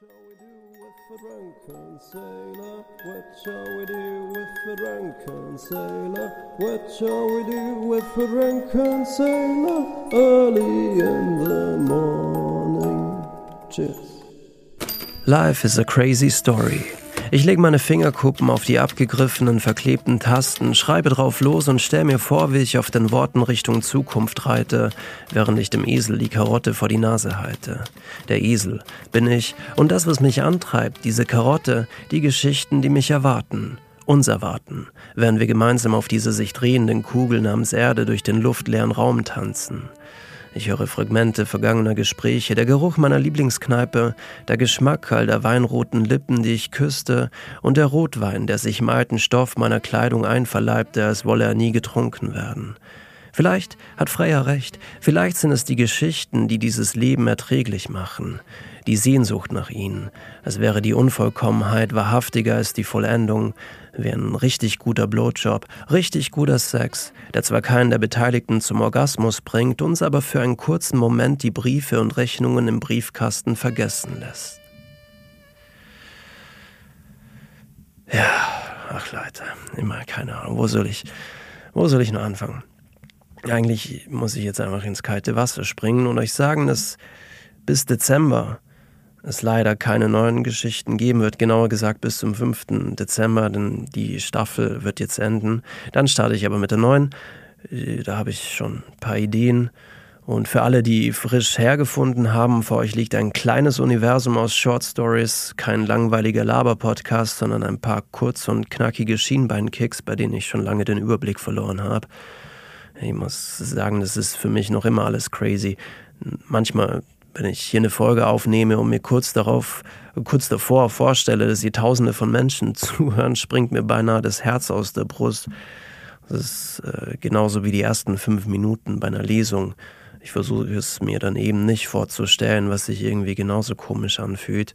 shall we do with drunken sailor? What shall we do with drunken sailor? What shall we do with the drunken sailor? Early in the morning. Cheers. Life is a crazy story. Ich lege meine Fingerkuppen auf die abgegriffenen, verklebten Tasten, schreibe drauf los und stell mir vor, wie ich auf den Worten Richtung Zukunft reite, während ich dem Esel die Karotte vor die Nase halte. Der Esel bin ich und das, was mich antreibt, diese Karotte, die Geschichten, die mich erwarten. Uns erwarten, während wir gemeinsam auf diese sich drehenden Kugeln namens Erde durch den luftleeren Raum tanzen. Ich höre Fragmente vergangener Gespräche, der Geruch meiner Lieblingskneipe, der Geschmack all der weinroten Lippen, die ich küsste, und der Rotwein, der sich im alten Stoff meiner Kleidung einverleibte, als wolle er nie getrunken werden. Vielleicht hat Freya recht, vielleicht sind es die Geschichten, die dieses Leben erträglich machen, die Sehnsucht nach ihnen, als wäre die Unvollkommenheit wahrhaftiger als die Vollendung, wie ein richtig guter Blowjob, richtig guter Sex, der zwar keinen der Beteiligten zum Orgasmus bringt, uns aber für einen kurzen Moment die Briefe und Rechnungen im Briefkasten vergessen lässt. Ja, ach Leute, immer keine Ahnung, wo soll ich, wo soll ich nur anfangen? Eigentlich muss ich jetzt einfach ins kalte Wasser springen und euch sagen, dass bis Dezember es leider keine neuen Geschichten geben wird, genauer gesagt bis zum 5. Dezember, denn die Staffel wird jetzt enden. Dann starte ich aber mit der neuen. Äh, da habe ich schon ein paar Ideen. Und für alle, die frisch hergefunden haben, vor euch liegt ein kleines Universum aus Short Stories, kein langweiliger Laber-Podcast, sondern ein paar kurz und knackige Schienbeinkicks, bei denen ich schon lange den Überblick verloren habe. Ich muss sagen, das ist für mich noch immer alles crazy. Manchmal wenn ich hier eine Folge aufnehme und mir kurz darauf, kurz davor vorstelle, dass hier Tausende von Menschen zuhören, springt mir beinahe das Herz aus der Brust. Das ist äh, genauso wie die ersten fünf Minuten bei einer Lesung. Ich versuche es mir dann eben nicht vorzustellen, was sich irgendwie genauso komisch anfühlt.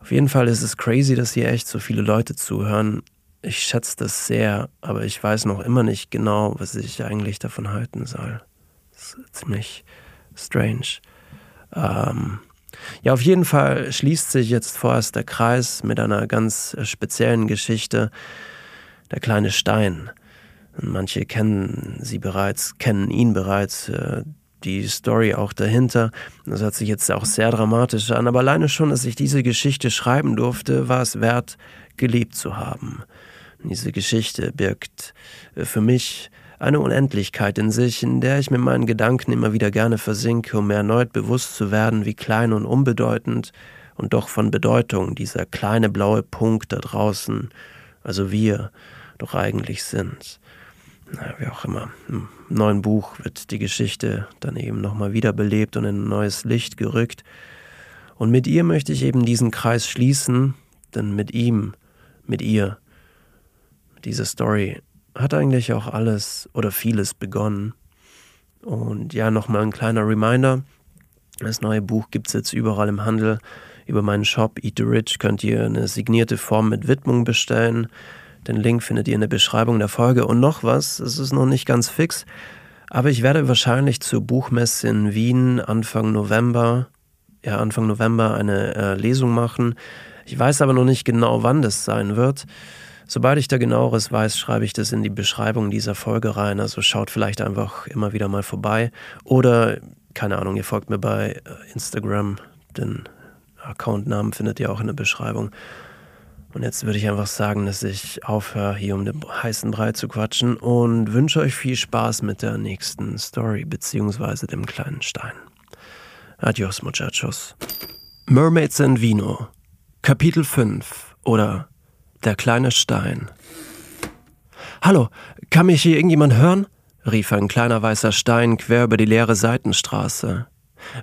Auf jeden Fall ist es crazy, dass hier echt so viele Leute zuhören. Ich schätze das sehr, aber ich weiß noch immer nicht genau, was ich eigentlich davon halten soll. Das ist ziemlich strange. Ähm, ja, auf jeden Fall schließt sich jetzt vorerst der Kreis mit einer ganz speziellen Geschichte. Der kleine Stein. Manche kennen sie bereits, kennen ihn bereits, äh, die Story auch dahinter. Das hört sich jetzt auch sehr dramatisch an, aber alleine schon, dass ich diese Geschichte schreiben durfte, war es wert, gelebt zu haben. Diese Geschichte birgt äh, für mich eine Unendlichkeit in sich, in der ich mit meinen Gedanken immer wieder gerne versinke, um mir erneut bewusst zu werden, wie klein und unbedeutend und doch von Bedeutung dieser kleine blaue Punkt da draußen, also wir, doch eigentlich sind. Na, wie auch immer. Im neuen Buch wird die Geschichte dann eben nochmal wiederbelebt und in ein neues Licht gerückt. Und mit ihr möchte ich eben diesen Kreis schließen, denn mit ihm, mit ihr, mit dieser Story hat eigentlich auch alles oder vieles begonnen. Und ja, nochmal ein kleiner Reminder. Das neue Buch gibt es jetzt überall im Handel. Über meinen Shop Eat the Rich könnt ihr eine signierte Form mit Widmung bestellen. Den Link findet ihr in der Beschreibung der Folge. Und noch was, es ist noch nicht ganz fix, aber ich werde wahrscheinlich zur Buchmesse in Wien Anfang November, ja Anfang November eine äh, Lesung machen. Ich weiß aber noch nicht genau, wann das sein wird. Sobald ich da genaueres weiß, schreibe ich das in die Beschreibung dieser Folge rein. Also schaut vielleicht einfach immer wieder mal vorbei. Oder, keine Ahnung, ihr folgt mir bei äh, Instagram. Den Accountnamen findet ihr auch in der Beschreibung. Und jetzt würde ich einfach sagen, dass ich aufhöre, hier um den heißen Brei zu quatschen und wünsche euch viel Spaß mit der nächsten Story beziehungsweise dem kleinen Stein. Adios, muchachos. Mermaids and Vino. Kapitel 5 oder der kleine Stein. Hallo, kann mich hier irgendjemand hören? rief ein kleiner weißer Stein quer über die leere Seitenstraße.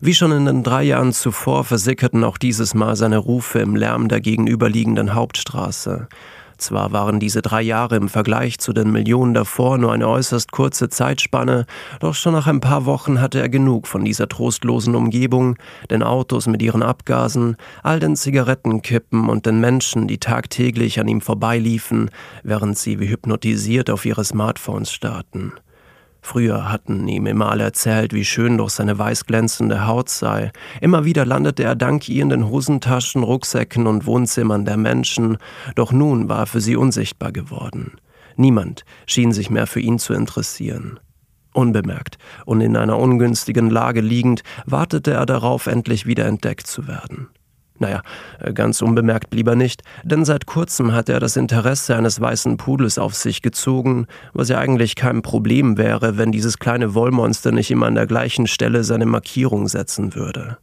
Wie schon in den drei Jahren zuvor versickerten auch dieses Mal seine Rufe im Lärm der gegenüberliegenden Hauptstraße. Zwar waren diese drei Jahre im Vergleich zu den Millionen davor nur eine äußerst kurze Zeitspanne, doch schon nach ein paar Wochen hatte er genug von dieser trostlosen Umgebung, den Autos mit ihren Abgasen, all den Zigarettenkippen und den Menschen, die tagtäglich an ihm vorbeiliefen, während sie wie hypnotisiert auf ihre Smartphones starrten. Früher hatten ihm immer alle erzählt, wie schön doch seine weißglänzende Haut sei. Immer wieder landete er dank ihr in den Hosentaschen, Rucksäcken und Wohnzimmern der Menschen, doch nun war er für sie unsichtbar geworden. Niemand schien sich mehr für ihn zu interessieren. Unbemerkt und in einer ungünstigen Lage liegend, wartete er darauf, endlich wieder entdeckt zu werden. Naja, ganz unbemerkt blieb er nicht, denn seit kurzem hatte er das Interesse eines weißen Pudels auf sich gezogen, was ja eigentlich kein Problem wäre, wenn dieses kleine Wollmonster nicht immer an der gleichen Stelle seine Markierung setzen würde.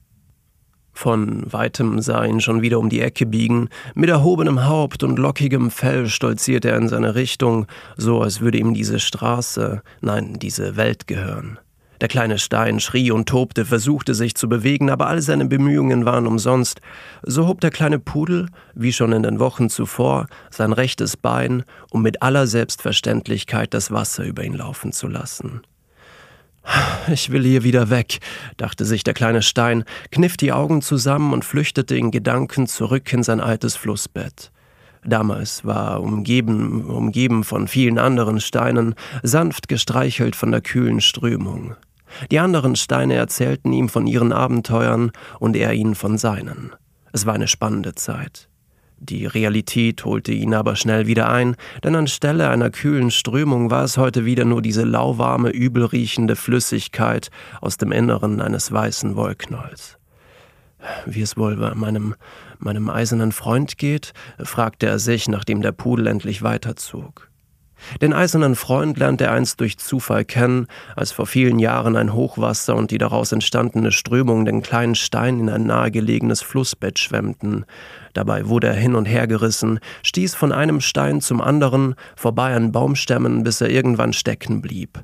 Von weitem sah ihn schon wieder um die Ecke biegen, mit erhobenem Haupt und lockigem Fell stolzierte er in seine Richtung, so als würde ihm diese Straße, nein, diese Welt gehören. Der kleine Stein schrie und tobte, versuchte sich zu bewegen, aber all seine Bemühungen waren umsonst. So hob der kleine Pudel, wie schon in den Wochen zuvor, sein rechtes Bein, um mit aller Selbstverständlichkeit das Wasser über ihn laufen zu lassen. Ich will hier wieder weg, dachte sich der kleine Stein, kniff die Augen zusammen und flüchtete in Gedanken zurück in sein altes Flussbett. Damals war umgeben, umgeben von vielen anderen Steinen, sanft gestreichelt von der kühlen Strömung. Die anderen Steine erzählten ihm von ihren Abenteuern und er ihnen von seinen. Es war eine spannende Zeit. Die Realität holte ihn aber schnell wieder ein, denn anstelle einer kühlen Strömung war es heute wieder nur diese lauwarme, übelriechende Flüssigkeit aus dem Inneren eines weißen Wollknolls. Wie es wohl bei meinem, meinem eisernen Freund geht, fragte er sich, nachdem der Pudel endlich weiterzog. Den eisernen Freund lernte er einst durch Zufall kennen, als vor vielen Jahren ein Hochwasser und die daraus entstandene Strömung den kleinen Stein in ein nahegelegenes Flussbett schwemmten. Dabei wurde er hin und her gerissen, stieß von einem Stein zum anderen, vorbei an Baumstämmen, bis er irgendwann stecken blieb.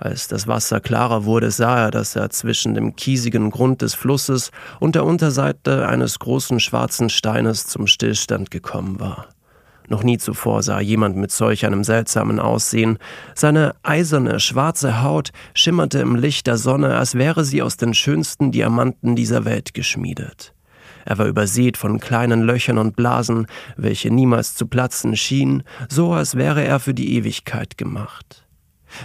Als das Wasser klarer wurde, sah er, dass er zwischen dem kiesigen Grund des Flusses und der Unterseite eines großen schwarzen Steines zum Stillstand gekommen war. Noch nie zuvor sah jemand mit solch einem seltsamen Aussehen. Seine eiserne, schwarze Haut schimmerte im Licht der Sonne, als wäre sie aus den schönsten Diamanten dieser Welt geschmiedet. Er war übersät von kleinen Löchern und Blasen, welche niemals zu platzen schienen, so als wäre er für die Ewigkeit gemacht.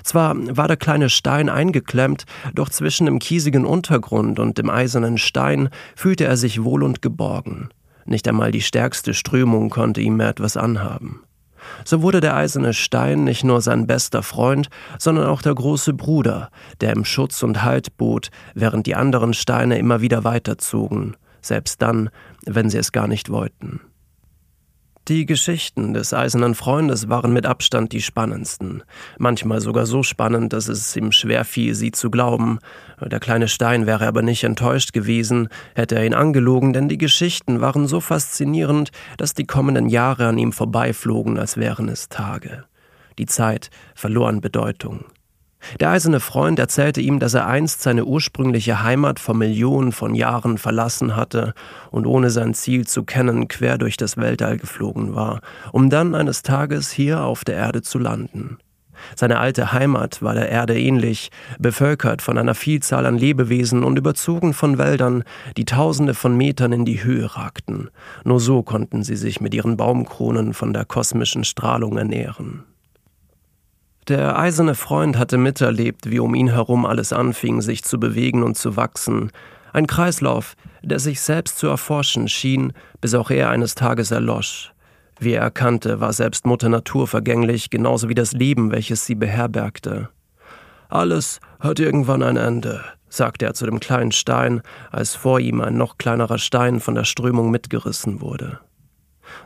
Zwar war der kleine Stein eingeklemmt, doch zwischen dem kiesigen Untergrund und dem eisernen Stein fühlte er sich wohl und geborgen. Nicht einmal die stärkste Strömung konnte ihm mehr etwas anhaben. So wurde der eiserne Stein nicht nur sein bester Freund, sondern auch der große Bruder, der ihm Schutz und Halt bot, während die anderen Steine immer wieder weiterzogen, selbst dann, wenn sie es gar nicht wollten. Die Geschichten des Eisernen Freundes waren mit Abstand die spannendsten, manchmal sogar so spannend, dass es ihm schwer fiel, sie zu glauben. Der kleine Stein wäre aber nicht enttäuscht gewesen, hätte er ihn angelogen, denn die Geschichten waren so faszinierend, dass die kommenden Jahre an ihm vorbeiflogen, als wären es Tage. Die Zeit verlor an Bedeutung. Der eiserne Freund erzählte ihm, dass er einst seine ursprüngliche Heimat vor Millionen von Jahren verlassen hatte und ohne sein Ziel zu kennen quer durch das Weltall geflogen war, um dann eines Tages hier auf der Erde zu landen. Seine alte Heimat war der Erde ähnlich, bevölkert von einer Vielzahl an Lebewesen und überzogen von Wäldern, die tausende von Metern in die Höhe ragten. Nur so konnten sie sich mit ihren Baumkronen von der kosmischen Strahlung ernähren. Der eiserne Freund hatte miterlebt, wie um ihn herum alles anfing, sich zu bewegen und zu wachsen. Ein Kreislauf, der sich selbst zu erforschen schien, bis auch er eines Tages erlosch. Wie er erkannte, war selbst Mutter Natur vergänglich, genauso wie das Leben, welches sie beherbergte. Alles hat irgendwann ein Ende, sagte er zu dem kleinen Stein, als vor ihm ein noch kleinerer Stein von der Strömung mitgerissen wurde.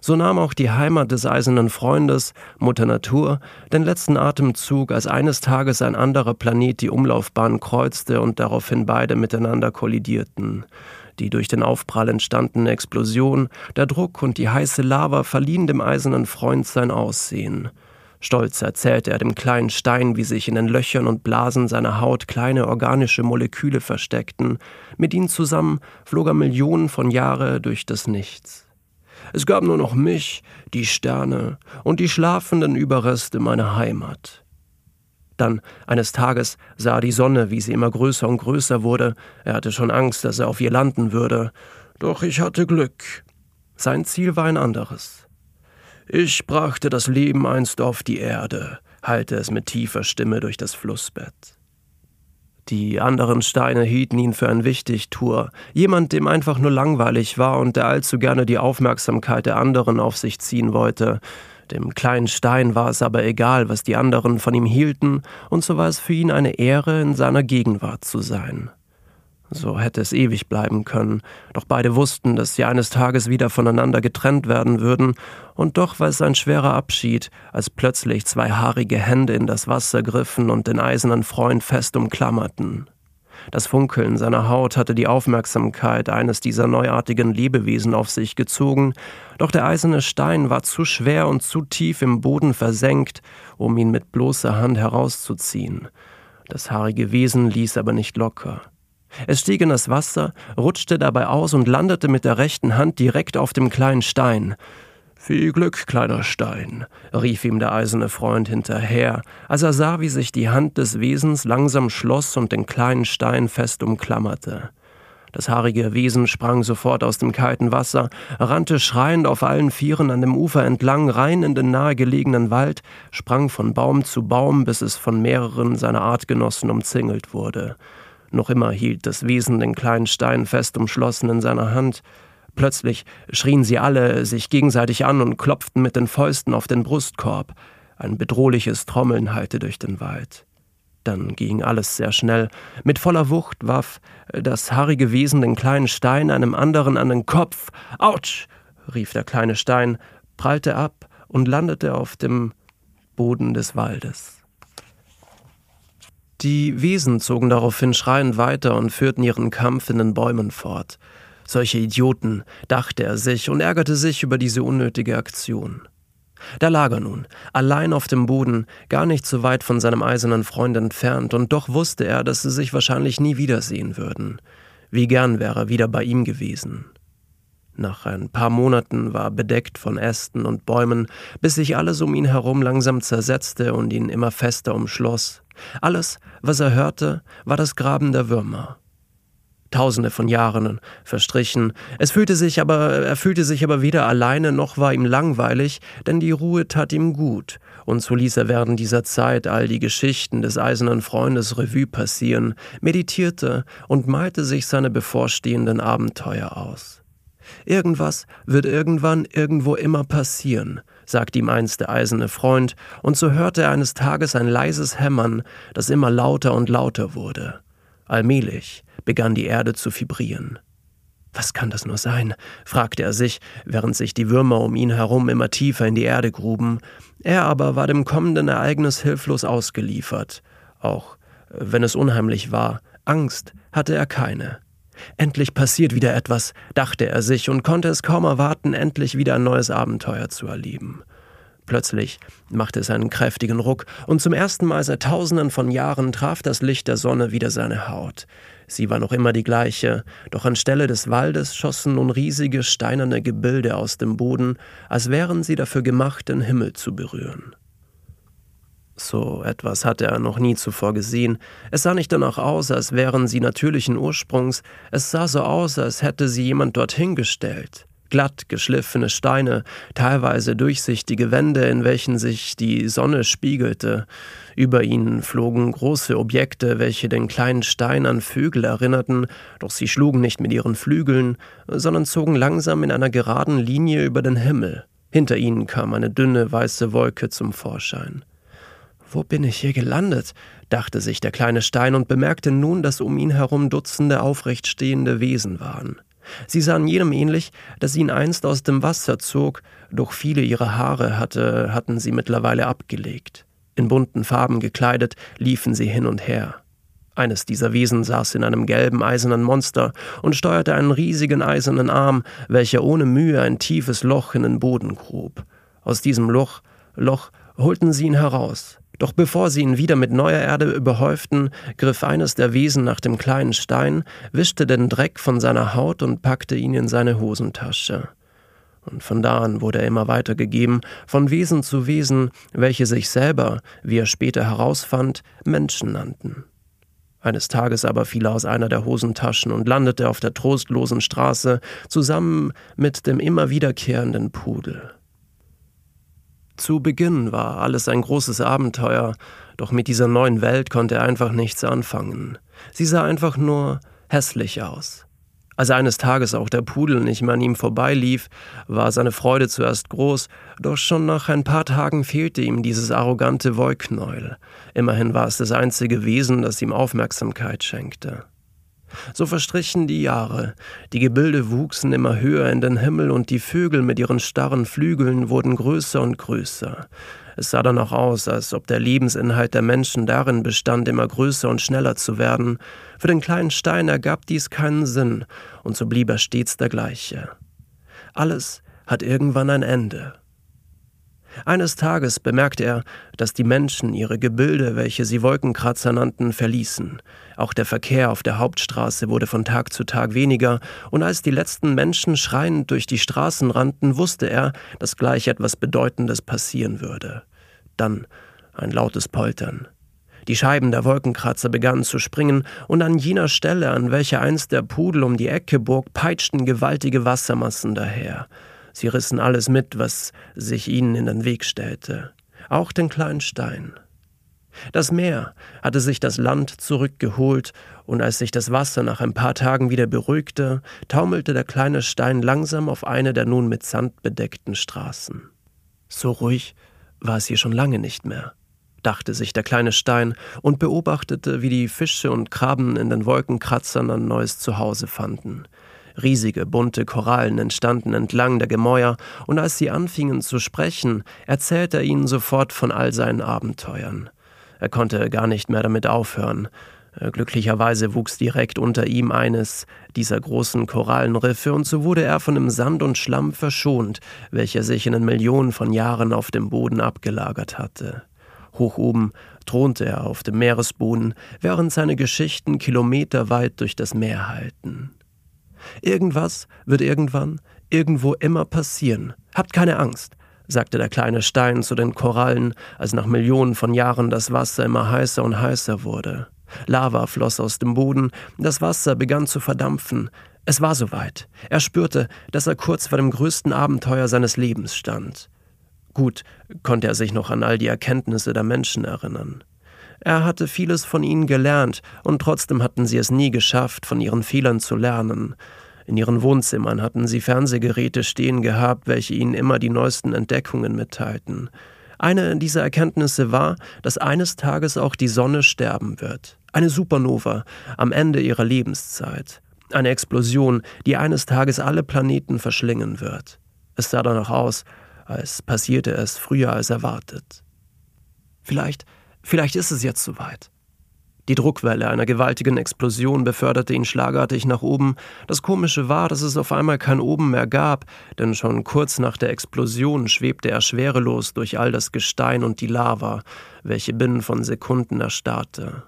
So nahm auch die Heimat des eisernen Freundes, Mutter Natur, den letzten Atemzug, als eines Tages ein anderer Planet die Umlaufbahn kreuzte und daraufhin beide miteinander kollidierten. Die durch den Aufprall entstandene Explosion, der Druck und die heiße Lava verliehen dem eisernen Freund sein Aussehen. Stolz erzählte er dem kleinen Stein, wie sich in den Löchern und Blasen seiner Haut kleine organische Moleküle versteckten. Mit ihnen zusammen flog er Millionen von Jahre durch das Nichts. Es gab nur noch mich, die Sterne und die schlafenden Überreste meiner Heimat. Dann, eines Tages, sah die Sonne, wie sie immer größer und größer wurde. Er hatte schon Angst, dass er auf ihr landen würde. Doch ich hatte Glück. Sein Ziel war ein anderes. Ich brachte das Leben einst auf die Erde, hallte es mit tiefer Stimme durch das Flussbett. Die anderen Steine hielten ihn für ein Wichtigtuer, jemand, dem einfach nur langweilig war und der allzu gerne die Aufmerksamkeit der anderen auf sich ziehen wollte. Dem kleinen Stein war es aber egal, was die anderen von ihm hielten, und so war es für ihn eine Ehre, in seiner Gegenwart zu sein. So hätte es ewig bleiben können, doch beide wussten, dass sie eines Tages wieder voneinander getrennt werden würden, und doch war es ein schwerer Abschied, als plötzlich zwei haarige Hände in das Wasser griffen und den eisernen Freund fest umklammerten. Das Funkeln seiner Haut hatte die Aufmerksamkeit eines dieser neuartigen Lebewesen auf sich gezogen, doch der eiserne Stein war zu schwer und zu tief im Boden versenkt, um ihn mit bloßer Hand herauszuziehen. Das haarige Wesen ließ aber nicht locker. Es stieg in das Wasser, rutschte dabei aus und landete mit der rechten Hand direkt auf dem kleinen Stein. Viel Glück, kleiner Stein, rief ihm der eiserne Freund hinterher, als er sah, wie sich die Hand des Wesens langsam schloss und den kleinen Stein fest umklammerte. Das haarige Wesen sprang sofort aus dem kalten Wasser, rannte schreiend auf allen Vieren an dem Ufer entlang rein in den nahegelegenen Wald, sprang von Baum zu Baum, bis es von mehreren seiner Artgenossen umzingelt wurde. Noch immer hielt das Wesen den kleinen Stein fest umschlossen in seiner Hand. Plötzlich schrien sie alle sich gegenseitig an und klopften mit den Fäusten auf den Brustkorb. Ein bedrohliches Trommeln hallte durch den Wald. Dann ging alles sehr schnell. Mit voller Wucht warf das haarige Wesen den kleinen Stein einem anderen an den Kopf. Autsch! rief der kleine Stein, prallte ab und landete auf dem Boden des Waldes. Die Wesen zogen daraufhin schreiend weiter und führten ihren Kampf in den Bäumen fort. Solche Idioten, dachte er sich und ärgerte sich über diese unnötige Aktion. Da lag er nun, allein auf dem Boden, gar nicht so weit von seinem eisernen Freund entfernt, und doch wusste er, dass sie sich wahrscheinlich nie wiedersehen würden. Wie gern wäre er wieder bei ihm gewesen. Nach ein paar Monaten war bedeckt von Ästen und Bäumen, bis sich alles um ihn herum langsam zersetzte und ihn immer fester umschloss. Alles, was er hörte, war das Graben der Würmer. Tausende von Jahren verstrichen. Es fühlte sich aber, er fühlte sich aber weder alleine noch war ihm langweilig, denn die Ruhe tat ihm gut. Und so ließ er während dieser Zeit all die Geschichten des eisernen Freundes Revue passieren, meditierte und malte sich seine bevorstehenden Abenteuer aus. Irgendwas wird irgendwann irgendwo immer passieren, sagte ihm einst der eiserne Freund, und so hörte er eines Tages ein leises Hämmern, das immer lauter und lauter wurde. Allmählich begann die Erde zu vibrieren. Was kann das nur sein? fragte er sich, während sich die Würmer um ihn herum immer tiefer in die Erde gruben. Er aber war dem kommenden Ereignis hilflos ausgeliefert. Auch wenn es unheimlich war, Angst hatte er keine. Endlich passiert wieder etwas, dachte er sich und konnte es kaum erwarten, endlich wieder ein neues Abenteuer zu erleben. Plötzlich machte es einen kräftigen Ruck, und zum ersten Mal seit tausenden von Jahren traf das Licht der Sonne wieder seine Haut. Sie war noch immer die gleiche, doch anstelle des Waldes schossen nun riesige steinerne Gebilde aus dem Boden, als wären sie dafür gemacht, den Himmel zu berühren. So etwas hatte er noch nie zuvor gesehen. Es sah nicht danach aus, als wären sie natürlichen Ursprungs, es sah so aus, als hätte sie jemand dorthin gestellt. Glatt geschliffene Steine, teilweise durchsichtige Wände, in welchen sich die Sonne spiegelte. Über ihnen flogen große Objekte, welche den kleinen Stein an Vögel erinnerten, doch sie schlugen nicht mit ihren Flügeln, sondern zogen langsam in einer geraden Linie über den Himmel. Hinter ihnen kam eine dünne weiße Wolke zum Vorschein. Wo bin ich hier gelandet? dachte sich der kleine Stein und bemerkte nun, dass um ihn herum Dutzende aufrecht stehende Wesen waren. Sie sahen jedem ähnlich, das ihn einst aus dem Wasser zog, doch viele ihrer Haare hatte, hatten sie mittlerweile abgelegt. In bunten Farben gekleidet, liefen sie hin und her. Eines dieser Wesen saß in einem gelben eisernen Monster und steuerte einen riesigen eisernen Arm, welcher ohne Mühe ein tiefes Loch in den Boden grub. Aus diesem Loch, Loch holten sie ihn heraus. Doch bevor sie ihn wieder mit neuer Erde überhäuften, griff eines der Wesen nach dem kleinen Stein, wischte den Dreck von seiner Haut und packte ihn in seine Hosentasche. Und von da an wurde er immer weitergegeben, von Wesen zu Wesen, welche sich selber, wie er später herausfand, Menschen nannten. Eines Tages aber fiel er aus einer der Hosentaschen und landete auf der trostlosen Straße zusammen mit dem immer wiederkehrenden Pudel. Zu Beginn war alles ein großes Abenteuer, doch mit dieser neuen Welt konnte er einfach nichts anfangen. Sie sah einfach nur hässlich aus. Als eines Tages auch der Pudel nicht mehr an ihm vorbeilief, war seine Freude zuerst groß, doch schon nach ein paar Tagen fehlte ihm dieses arrogante Wollknäuel. Immerhin war es das einzige Wesen, das ihm Aufmerksamkeit schenkte. So verstrichen die Jahre, die Gebilde wuchsen immer höher in den Himmel und die Vögel mit ihren starren Flügeln wurden größer und größer. Es sah dann auch aus, als ob der Lebensinhalt der Menschen darin bestand, immer größer und schneller zu werden. Für den kleinen Stein ergab dies keinen Sinn, und so blieb er stets der gleiche. Alles hat irgendwann ein Ende. Eines Tages bemerkte er, dass die Menschen ihre Gebilde, welche sie Wolkenkratzer nannten, verließen. Auch der Verkehr auf der Hauptstraße wurde von Tag zu Tag weniger, und als die letzten Menschen schreiend durch die Straßen rannten, wusste er, dass gleich etwas Bedeutendes passieren würde. Dann ein lautes Poltern. Die Scheiben der Wolkenkratzer begannen zu springen, und an jener Stelle, an welcher einst der Pudel um die Ecke bog, peitschten gewaltige Wassermassen daher. Sie rissen alles mit, was sich ihnen in den Weg stellte, auch den kleinen Stein. Das Meer hatte sich das Land zurückgeholt, und als sich das Wasser nach ein paar Tagen wieder beruhigte, taumelte der kleine Stein langsam auf eine der nun mit Sand bedeckten Straßen. So ruhig war es hier schon lange nicht mehr, dachte sich der kleine Stein und beobachtete, wie die Fische und Krabben in den Wolkenkratzern ein neues Zuhause fanden. Riesige, bunte Korallen entstanden entlang der Gemäuer, und als sie anfingen zu sprechen, erzählte er ihnen sofort von all seinen Abenteuern. Er konnte gar nicht mehr damit aufhören. Äh, glücklicherweise wuchs direkt unter ihm eines dieser großen Korallenriffe, und so wurde er von dem Sand und Schlamm verschont, welcher sich in den Millionen von Jahren auf dem Boden abgelagert hatte. Hoch oben thronte er auf dem Meeresboden, während seine Geschichten kilometerweit durch das Meer halten. Irgendwas wird irgendwann, irgendwo immer passieren. Habt keine Angst sagte der kleine Stein zu den Korallen, als nach Millionen von Jahren das Wasser immer heißer und heißer wurde. Lava floss aus dem Boden, das Wasser begann zu verdampfen. Es war soweit. Er spürte, dass er kurz vor dem größten Abenteuer seines Lebens stand. Gut konnte er sich noch an all die Erkenntnisse der Menschen erinnern. Er hatte vieles von ihnen gelernt, und trotzdem hatten sie es nie geschafft, von ihren Fehlern zu lernen. In ihren Wohnzimmern hatten sie Fernsehgeräte stehen gehabt, welche ihnen immer die neuesten Entdeckungen mitteilten. Eine dieser Erkenntnisse war, dass eines Tages auch die Sonne sterben wird. Eine Supernova am Ende ihrer Lebenszeit. Eine Explosion, die eines Tages alle Planeten verschlingen wird. Es sah danach aus, als passierte es früher als erwartet. Vielleicht, vielleicht ist es jetzt soweit. Die Druckwelle einer gewaltigen Explosion beförderte ihn schlagartig nach oben. Das Komische war, dass es auf einmal kein Oben mehr gab, denn schon kurz nach der Explosion schwebte er schwerelos durch all das Gestein und die Lava, welche binnen von Sekunden erstarrte.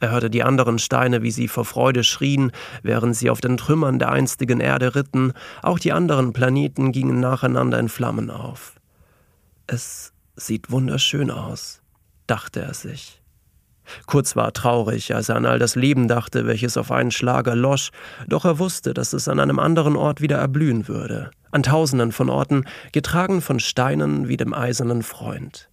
Er hörte die anderen Steine, wie sie vor Freude schrien, während sie auf den Trümmern der einstigen Erde ritten, auch die anderen Planeten gingen nacheinander in Flammen auf. Es sieht wunderschön aus, dachte er sich. Kurz war traurig, als er an all das Leben dachte, welches auf einen Schlag erlosch, doch er wusste, dass es an einem anderen Ort wieder erblühen würde, an tausenden von Orten, getragen von Steinen wie dem eisernen Freund.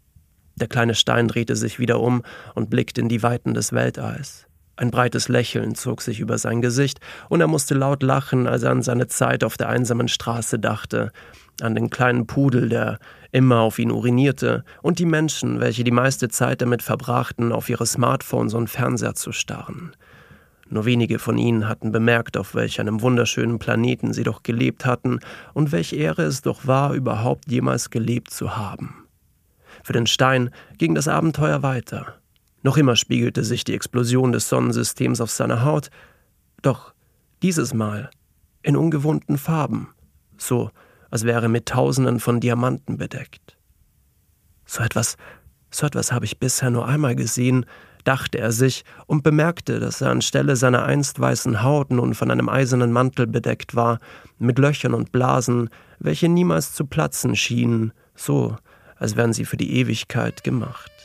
Der kleine Stein drehte sich wieder um und blickte in die Weiten des Weltalls. Ein breites Lächeln zog sich über sein Gesicht, und er musste laut lachen, als er an seine Zeit auf der einsamen Straße dachte, an den kleinen Pudel, der immer auf ihn urinierte, und die Menschen, welche die meiste Zeit damit verbrachten, auf ihre Smartphones und Fernseher zu starren. Nur wenige von ihnen hatten bemerkt, auf welch einem wunderschönen Planeten sie doch gelebt hatten und welch Ehre es doch war, überhaupt jemals gelebt zu haben. Für den Stein ging das Abenteuer weiter. Noch immer spiegelte sich die Explosion des Sonnensystems auf seiner Haut, doch dieses Mal in ungewohnten Farben, so als wäre mit Tausenden von Diamanten bedeckt. So etwas, so etwas habe ich bisher nur einmal gesehen, dachte er sich und bemerkte, dass er anstelle seiner einst weißen Haut nun von einem eisernen Mantel bedeckt war, mit Löchern und Blasen, welche niemals zu platzen schienen, so als wären sie für die Ewigkeit gemacht.